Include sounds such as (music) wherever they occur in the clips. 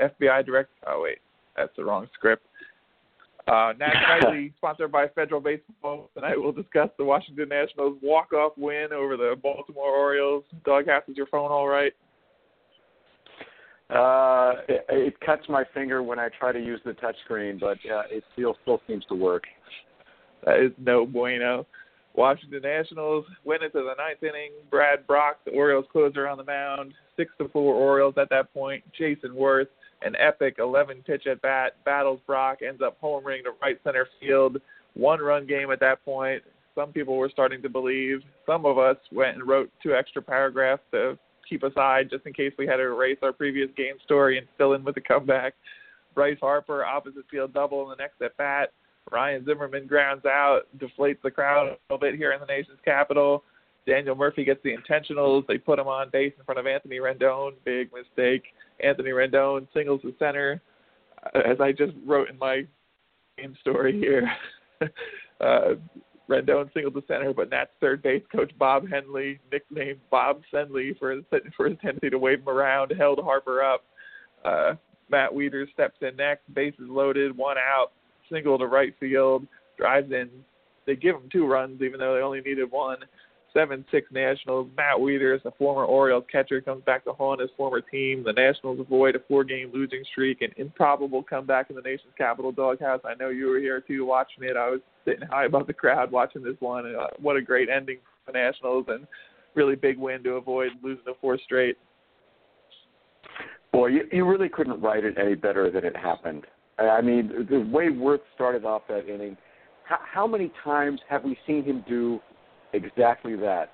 FBI Direct. Oh wait, that's the wrong script. Uh, Nats (laughs) Nightly, sponsored by Federal Baseball. Tonight we'll discuss the Washington Nationals walk-off win over the Baltimore Orioles. Doghouse, is your phone all right? Uh, it, it cuts my finger when I try to use the touchscreen, but uh, it still still seems to work. That is no bueno. Washington Nationals win into the ninth inning. Brad Brach, the Orioles closer on the mound. Six to four Orioles at that point. Jayson Werth, an epic 11 pitch at bat, battles Brach, ends up homering to right center field. One run game at that point. Some people were starting to believe. Some of us went and wrote two extra paragraphs to keep aside just in case we had to erase our previous game story and fill in with a comeback. Bryce Harper, opposite field double in the next at bat. Ryan Zimmerman grounds out, deflates the crowd a little bit here in the nation's capital. Daniel Murphy gets the intentionals. They put him on base in front of Anthony Rendon. Big mistake. Anthony Rendon singles the center. As I just wrote in my game story here, (laughs) uh, Rendon singled the center, but Nats third base coach Bob Henley, nicknamed Bob Senley for his (laughs) for his tendency to wave him around, held Harper up. Uh, Matt Wieters steps in next, bases loaded, one out, single to right field, drives in. They give him two runs, even though they only needed one. Seven six Nationals. Matt Wieters, a former Orioles catcher, comes back to haunt his former team. The Nationals avoid a four-game losing streak, an improbable comeback in the nation's capital doghouse. I know you were here too, watching it. I was sitting high above the crowd watching this one. And, uh, what a great ending for the Nationals, and really big win to avoid losing the four straight. Boy, you, you really couldn't write it any better than it happened. I mean, the way Werth started off that inning, how, how many times have we seen him do exactly that?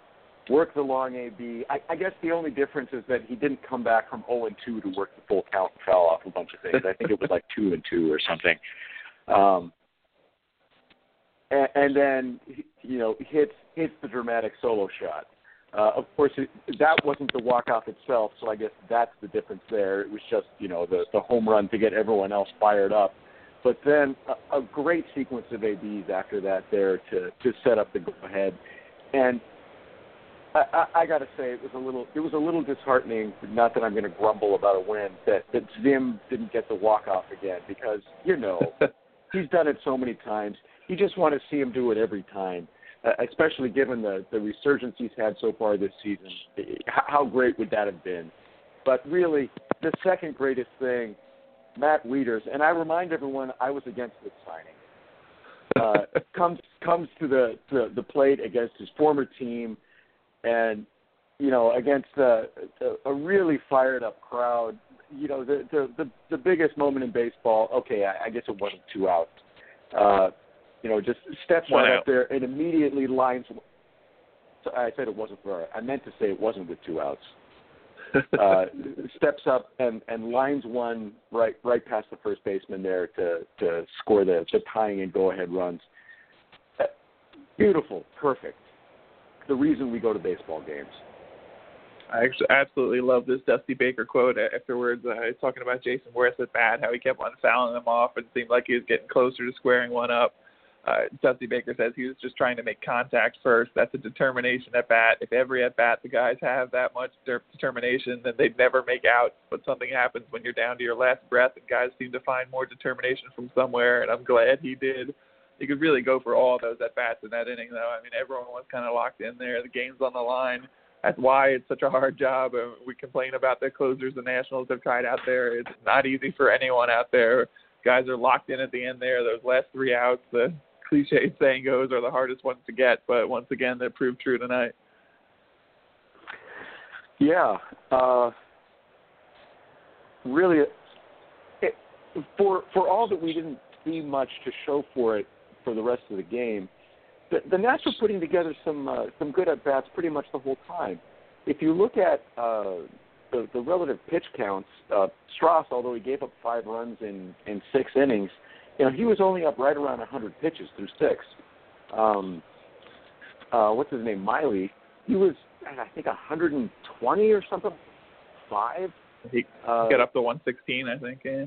Work the long AB. I, I guess the only difference is that he didn't come back from 0 and 2 to work the full count and foul off a bunch of things. I think it was like 2 and 2 or something. Um, and, and then, you know, hits hits the dramatic solo shot. Uh, of course, it, that wasn't the walk off itself, so I guess that's the difference there. It was just you know the the home run to get everyone else fired up, but then a, a great sequence of abs after that there to to set up the go ahead, and I, I, I got to say it was a little it was a little disheartening. Not that I'm going to grumble about a win that that Zim didn't get the walk off again because you know (laughs) he's done it so many times. You just want to see him do it every time uh, especially given the the resurgence he's had so far this season. How great would that have been? But really, the second greatest thing, Matt Wieters, and I remind everyone I was against this signing. Uh, comes comes to the to the plate against his former team, and you know against a, a, a really fired up crowd. You know the, the the the biggest moment in baseball. Okay, I, I guess it wasn't two outs. Uh, you know, just steps One right out. up there and immediately lines. I said it wasn't for. I meant to say it wasn't with two outs. (laughs) uh, steps up and and lines one right right past the first baseman there to to score the the tying and go ahead runs. Uh, Beautiful, perfect. The reason we go to baseball games. I actually absolutely love this Dusty Baker quote afterwards. Uh, he's talking about Jayson Werth at bat, how he kept on fouling him off and seemed like he was getting closer to squaring one up. Uh, Dusty Baker says he was just trying to make contact first. That's a determination at bat. If every at bat the guys have that much de- determination, then they'd never make out. But something happens when you're down to your last breath, and guys seem to find more determination from somewhere. And I'm glad he did. He could really go for all those at bats in that inning, though. I mean, everyone was kind of locked in there. The game's on the line. That's why it's such a hard job. We complain about the closers the Nationals have tried out there. It's not easy for anyone out there. Guys are locked in at the end there. Those last three outs, the cliched (laughs) saying goes, are the hardest ones to get. But once again, that proved true tonight. Yeah, uh, really, it, for for all that we didn't see much to show for it for the rest of the game, the, the Nats were putting together some uh, some good at bats pretty much the whole time. If you look at uh, the, the relative pitch counts, uh, Stras, although he gave up five runs in in six innings, you know he was only up right around 100 pitches through six. Um, uh, what's his name, Miley? He was I think 120 or something, five. He uh, got up to 116, I think. Yeah.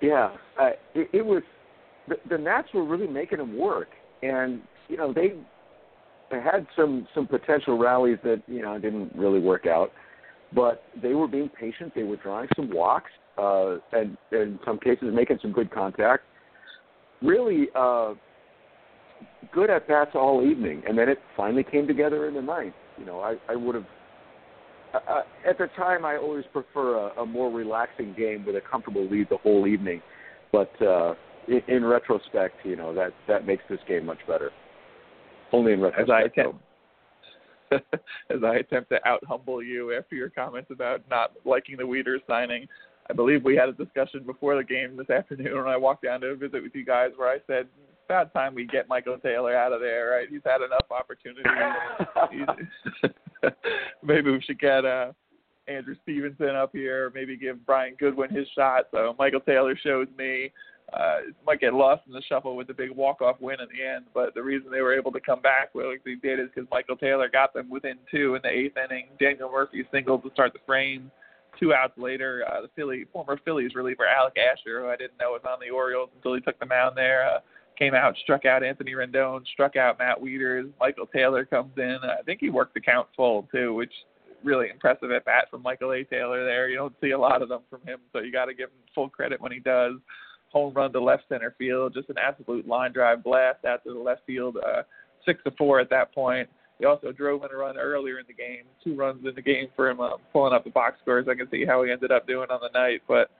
Yeah, uh, it, it was the, the Nats were really making him work, and you know they they had some some potential rallies that you know didn't really work out, but they were being patient. They were drawing some walks, uh, and, in some cases making some good contact. Really uh, good at bats all evening, and then it finally came together in the ninth. You know, I, I would have uh, at the time, I always prefer a, a more relaxing game with a comfortable lead the whole evening. But uh, in, in retrospect, you know that that makes this game much better. Only in retrospect. As I attempt, (laughs) as I attempt to out humble you after your comments about not liking the Wieters signing, I believe we had a discussion before the game this afternoon when I walked down to visit with you guys where I said it's about time we get Michael Taylor out of there. Right? He's had enough opportunities. (laughs) maybe we should get uh, Andrew Stevenson up here. Maybe give Brian Goodwin his shot. So Michael Taylor shows me. Uh, might get lost in the shuffle with the big walk-off win in the end, but the reason they were able to come back like they did is because Michael Taylor got them within two in the eighth inning. Daniel Murphy singled to start the frame. Two outs later, uh, the Philly former Phillies reliever Alec Asher, who I didn't know was on the Orioles until he took the mound there, uh, came out, struck out Anthony Rendon, struck out Matt Wieters. Michael Taylor comes in. I think he worked the count full too, which really impressive at bat from Michael A. Taylor there. You don't see a lot of them from him, so you got to give him full credit when he does. Home run to left center field, just an absolute line drive blast out to the left field, uh, six to four at that point. He also drove in a run earlier in the game, two runs in the game for him, um, pulling up the box scores. I can see how he ended up doing on the night, but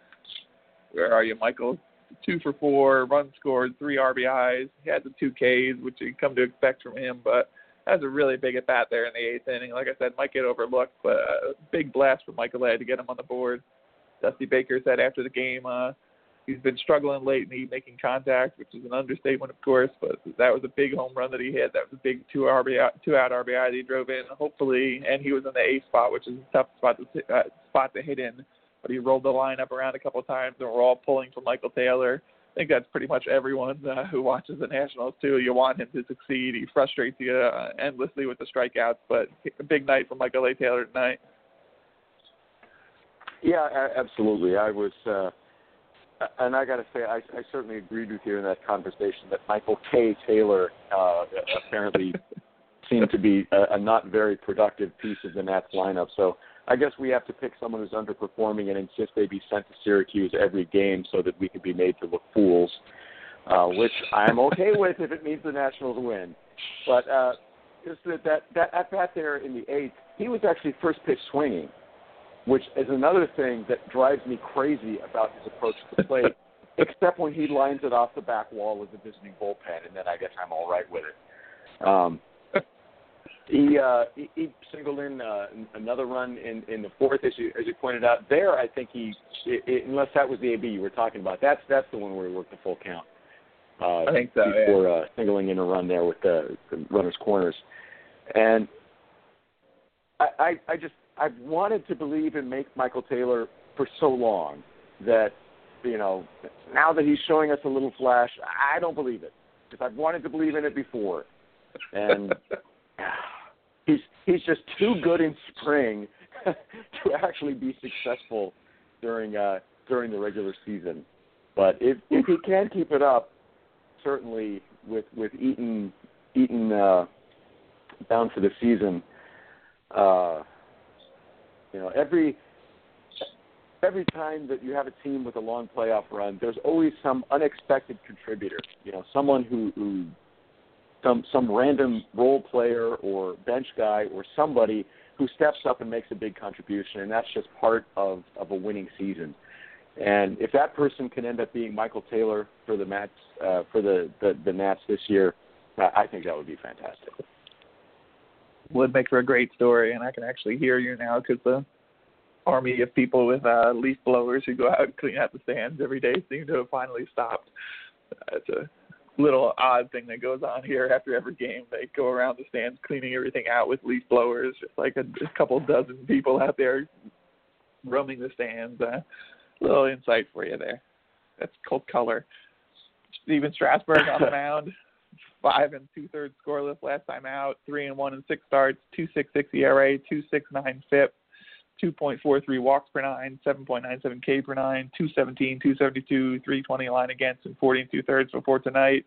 where are you, Michael? Two for four, run scored, three RBIs. He had the two Ks, which you come to expect from him, but has a really big at bat there in the eighth inning. Like I said, might get overlooked, but a big blast for Michael A to get him on the board. Dusty Baker said after the game, uh, he's been struggling late and he making contact, which is an understatement, of course. But that was a big home run that he hit. That was a big two RBI, two out RBI that he drove in. Hopefully, and he was in the A spot, which is a tough spot to uh, spot to hit in. But he rolled the line up around a couple of times, and we're all pulling for Michael Taylor. I think that's pretty much everyone uh, who watches the Nationals too. You want him to succeed. He frustrates you uh, endlessly with the strikeouts, but a big night for Michael A. Taylor tonight. Yeah, absolutely. I was, uh, (laughs) and I got to say, I, I certainly agreed with you in that conversation that Michael K. Taylor uh, apparently (laughs) seemed to be a, a not very productive piece of the Nats lineup. So I guess we have to pick someone who's underperforming and insist they be sent to Syracuse every game so that we can be made to look fools, uh, which I'm okay with if it means the Nationals win. But uh, just that that, that at bat there in the eighth, he was actually first pitch swinging, which is another thing that drives me crazy about his approach to the plate. (laughs) except when he lines it off the back wall of the visiting bullpen, and then I guess I'm all right with it. Um, (laughs) he, uh, he he singled in uh, another run in in the fourth, as you as you pointed out. There, I think he, it, it, unless that was the AB you were talking about, that's that's the one where he worked the full count. Uh, I think so. Before yeah. uh, singling in a run there with the, the runners' corners, and I, I I just I've wanted to believe and make Michael Taylor for so long that you know now that he's showing us a little flash, I don't believe it because I've wanted to believe in it before, and. (sighs) he's he's just too good in spring (laughs) to actually be successful during uh, during the regular season. But if if he can keep it up, certainly with with Eaton Eaton uh, down for the season, uh, you know every every time that you have a team with a long playoff run, there's always some unexpected contributor. You know, someone who who some some random role player or bench guy or somebody who steps up and makes a big contribution, and that's just part of of a winning season. And if that person can end up being Michael Taylor for the Nats uh, for the, the the Nats this year, I think that would be fantastic. Would make for a great story, and I can actually hear you now because the army of people with uh, leaf blowers who go out and clean out the stands every day seem to have finally stopped. Uh, it's a little odd thing that goes on here after every game. They go around the stands cleaning everything out with leaf blowers, just like a, a couple dozen people out there roaming the stands. Uh, little insight for you there. That's cold color. Stephen Strasburg on the mound, five and two thirds scoreless last time out, three and one and six starts, two six six ERA, two six nine FIP, 2.43 walks per nine, 7.97 K per nine, 217, 272, 320 line against, and 40 and two thirds before tonight.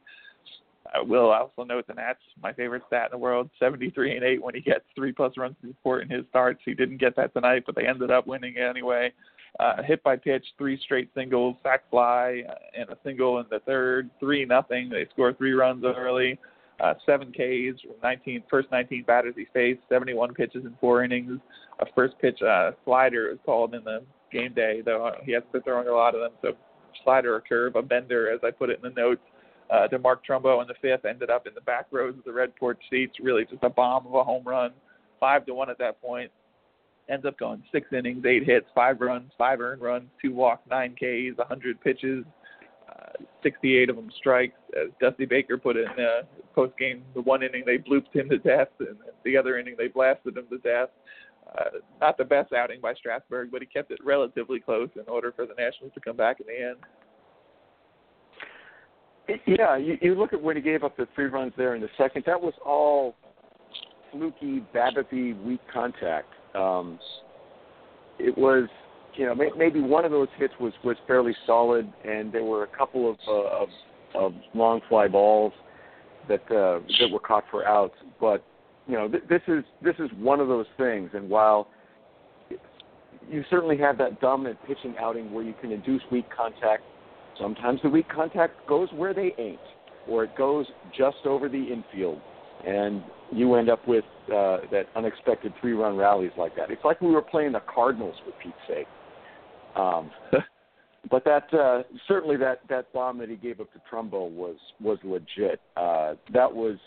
I will also note the Nats, my favorite stat in the world 73 and 8 when he gets three plus runs to support in his starts. He didn't get that tonight, but they ended up winning anyway. Uh, hit by pitch, three straight singles, sac fly, uh, and a single in the third, three nothing. They score three runs early uh, seven Ks, 19 first 19 batters he faced, 71 pitches in four innings. A first pitch uh, slider is called in the game day, though uh, he hasn't been throwing a lot of them. So slider or curve, a bender, as I put it in the notes. Uh, to Mark Trumbo in the fifth ended up in the back rows of the red porch seats. Really just a bomb of a home run, five to one at that point. Ends up going six innings, eight hits, five runs, five earned runs, two walks, nine Ks, 100 pitches, 68 of them strikes. As Dusty Baker put it in the post game, the one inning they blooped him to death, and the other inning they blasted him to death. Uh, not the best outing by Strasburg, but he kept it relatively close in order for the Nationals to come back in the end. Yeah, you, you look at when he gave up the three runs there in the second. That was all fluky, BABIP weak contact. Um, it was you know, maybe one of those hits was was fairly solid, and there were a couple of uh, of, of long fly balls that uh, that were caught for outs. But you know, th- this is this is one of those things. And while you certainly have that dominant pitching outing where you can induce weak contact, sometimes the weak contact goes where they ain't, or it goes just over the infield, and you end up with uh, that unexpected three-run rallies like that. It's like we were playing the Cardinals for Pete's sake. Um, (laughs) but that uh, certainly that that bomb that he gave up to Trumbo was was legit. Uh, that was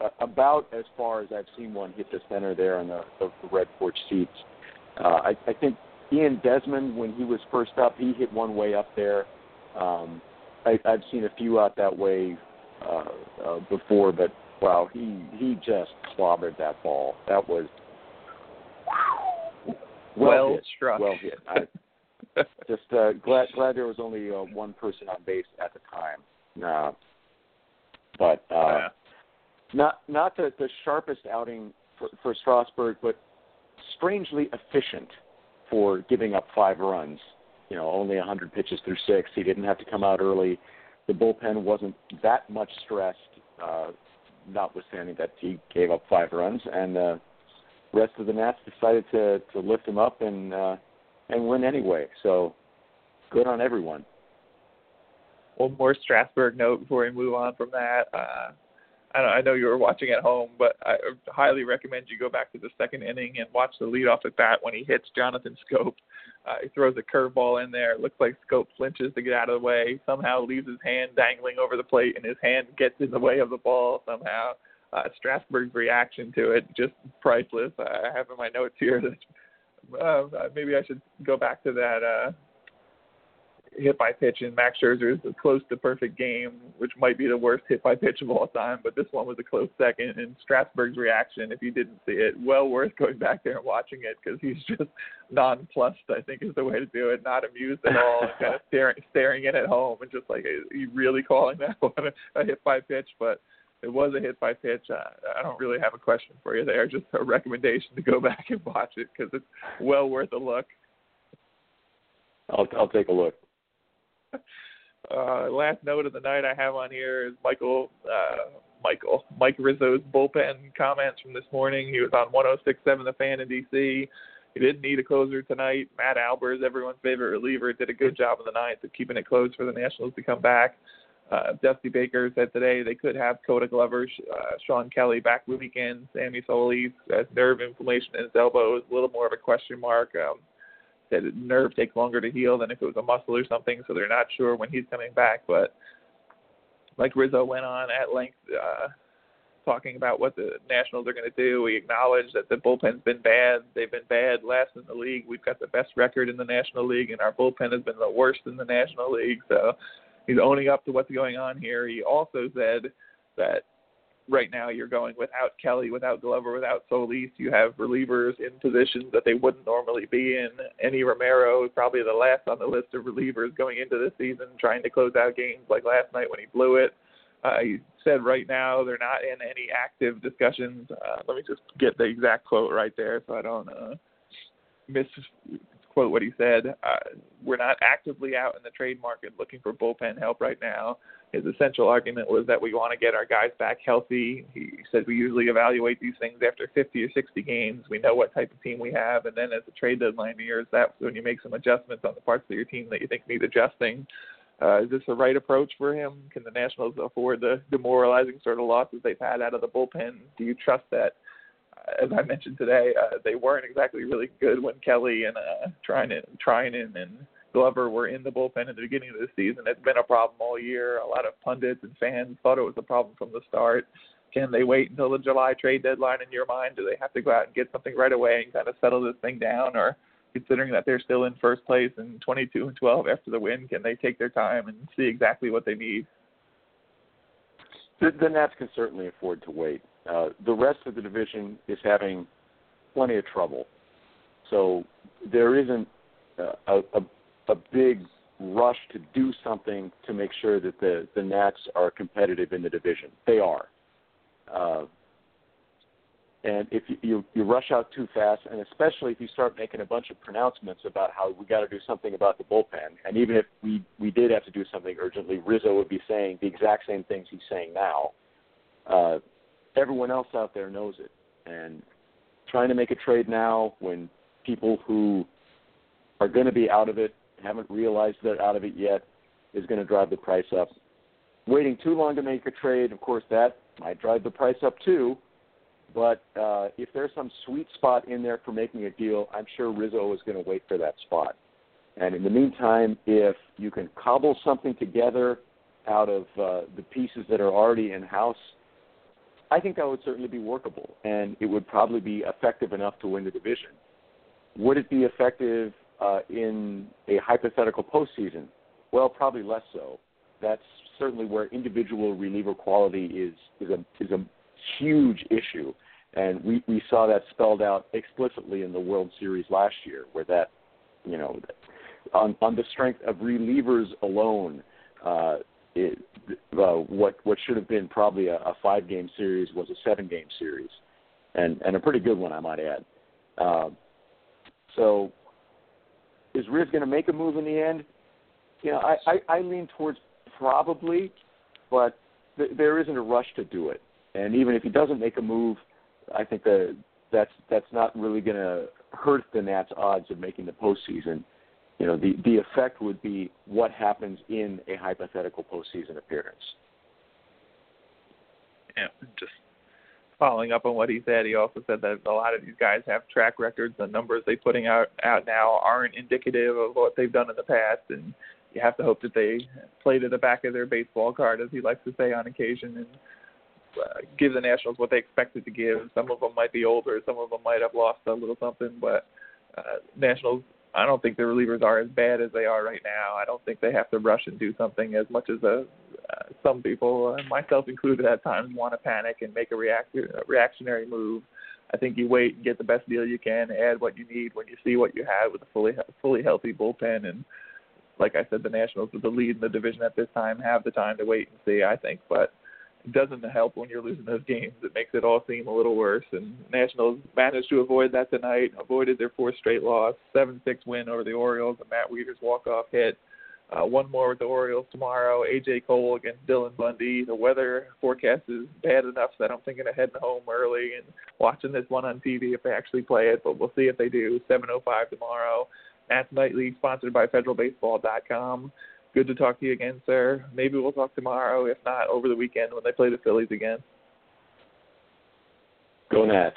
uh, about as far as I've seen one hit the center there in the, the, the red porch seats. Uh, I, I think Ian Desmond, when he was first up, he hit one way up there. Um, I, I've seen a few out that way uh, uh, before, but wow, he he just clobbered that ball. That was well, well hit. struck. Well hit. I, (laughs) just uh, glad glad there was only uh, one person on base at the time. Uh, but uh, yeah. not not the, the sharpest outing for, for Strasburg, but strangely efficient for giving up five runs. You know, only 100 pitches through six. He didn't have to come out early. The bullpen wasn't that much stressed, uh, notwithstanding that he gave up five runs, and the rest of the Nats decided to to lift him up and. Uh, and win anyway. So good on everyone. One more Strasburg note before we move on from that. Uh, I, know, you were watching at home, but I highly recommend you go back to the second inning and watch the leadoff at bat when he hits Jonathan Schoop. Uh, he throws a curveball in there. It looks like Schoop flinches to get out of the way. Somehow leaves his hand dangling over the plate, and his hand gets in the way of the ball somehow. Uh, Strasburg's reaction to it just priceless. I have in my notes here that uh, maybe I should go back to that uh, hit by pitch in Max Scherzer's close to perfect game, which might be the worst hit by pitch of all time, but this one was a close second. And Strasburg's reaction, if you didn't see it, well worth going back there and watching it because he's (laughs) just nonplussed. I think is the way to do it. Not amused at all, (laughs) kind of staring staring in at home and just like, are you really calling that (laughs) one a, a hit by pitch? But it was a hit by pitch. Uh, I don't really have a question for you there. Just a recommendation to go back and watch it because it's well worth a look. I'll I'll take a look. Uh, last note of the night I have on here is Michael uh, Michael Mike Rizzo's bullpen comments from this morning. He was on 106.7 The Fan in DC. He didn't need a closer tonight. Matt Albers, everyone's favorite reliever, did a good job in the ninth of keeping it close for the Nationals to come back. Uh, Dusty Baker said today they could have Koda Glover, uh, Shawn Kelley back weekend. Sammy Solis has nerve inflammation in his elbow is a little more of a question mark. Um, said nerve takes longer to heal than if it was a muscle or something, so they're not sure when he's coming back. But like Rizzo went on at length uh, talking about what the Nationals are going to do. We acknowledge that the bullpen's been bad. They've been bad last in the league. We've got the best record in the National League, and our bullpen has been the worst in the National League. So he's owning up to what's going on here. He also said that right now you're going without Kelley, without Glover, without Solis. You have relievers in positions that they wouldn't normally be in. Enny Romero, probably the last on the list of relievers going into this season, trying to close out games like last night when he blew it. Uh, he said right now they're not in any active discussions. Uh, let me just get the exact quote right there so I don't uh, misquote what he said. Uh, we're not actively out in the trade market looking for bullpen help right now. His essential argument was that we want to get our guys back healthy. He said we usually evaluate these things after 50 or 60 games. We know what type of team we have, and then as the trade deadline nears, that's when you make some adjustments on the parts of your team that you think need adjusting. Uh, is this the right approach for him? Can the Nationals afford the demoralizing sort of losses they've had out of the bullpen? Do you trust that? Uh, as I mentioned today, uh, they weren't exactly really good when Kelley and uh, Treinen, Treinen and Glover were in the bullpen at the beginning of the season. It's been a problem all year. A lot of pundits and fans thought it was a problem from the start. Can they wait until the July trade deadline in your mind? Do they have to go out and get something right away and kind of settle this thing down, or considering that they're still in first place and 22 and 12 after the win, can they take their time and see exactly what they need? The, the Nats can certainly afford to wait. Uh, the rest of the division is having plenty of trouble, so there isn't uh, a, a, a big rush to do something to make sure that the the Nats are competitive in the division. They are. Uh, and if you, you you rush out too fast, and especially if you start making a bunch of pronouncements about how we got to do something about the bullpen, and even if we we did have to do something urgently, Rizzo would be saying the exact same things he's saying now. Uh, everyone else out there knows it, and trying to make a trade now when people who are going to be out of it haven't realized they're out of it yet is going to drive the price up. Waiting too long to make a trade, of course, that might drive the price up too but uh, if there's some sweet spot in there for making a deal, I'm sure Rizzo is going to wait for that spot. And in the meantime, if you can cobble something together out of uh, the pieces that are already in house, I think that would certainly be workable, and it would probably be effective enough to win the division. Would it be effective uh, in a hypothetical postseason? Well, probably less so. That's certainly where individual reliever quality is is a is a huge issue. And we, we saw that spelled out explicitly in the World Series last year, where that, you know, on, on the strength of relievers alone, uh, it, uh, what what should have been probably a, a five game series was a seven game series, and and a pretty good one, I might add. Uh, so, is Riz going to make a move in the end? You know, I, I, I lean towards probably, but th- there isn't a rush to do it. And even if he doesn't make a move, I think that that's that's not really going to hurt the Nats' odds of making the postseason. You know, the the effect would be what happens in a hypothetical postseason appearance. Yeah, just following up on what he said, he also said that a lot of these guys have track records. The numbers they're putting out out now aren't indicative of what they've done in the past, and you have to hope that they play to the back of their baseball card, as he likes to say on occasion, and uh, give the Nationals what they expected to give. Some of them might be older, some of them might have lost a little something, but uh, Nationals. I don't think the relievers are as bad as they are right now. I don't think they have to rush and do something as much as a, uh, uh, some people, uh, myself included, at times want to panic and make a, react- a reactionary move. I think you wait and get the best deal you can, add what you need when you see what you have with a fully fully healthy bullpen. And like I said, the Nationals with the lead in the division at this time have the time to wait and see. I think, but it doesn't help when you're losing those games. It makes it all seem a little worse. And Nationals managed to avoid that tonight, avoided their fourth straight loss, 7 6 win over the Orioles, a Matt Wieters walk off hit. Uh, one more with the Orioles tomorrow. AJ Cole against Dylan Bundy. The weather forecast is bad enough that I'm thinking of heading home early and watching this one on TV if they actually play it. But we'll see if they do. 7:05 tomorrow. Nats Nightly, sponsored by FederalBaseball.com good to talk to you again, sir. Maybe we'll talk tomorrow, if not over the weekend when they play the Phillies again. Go Nats.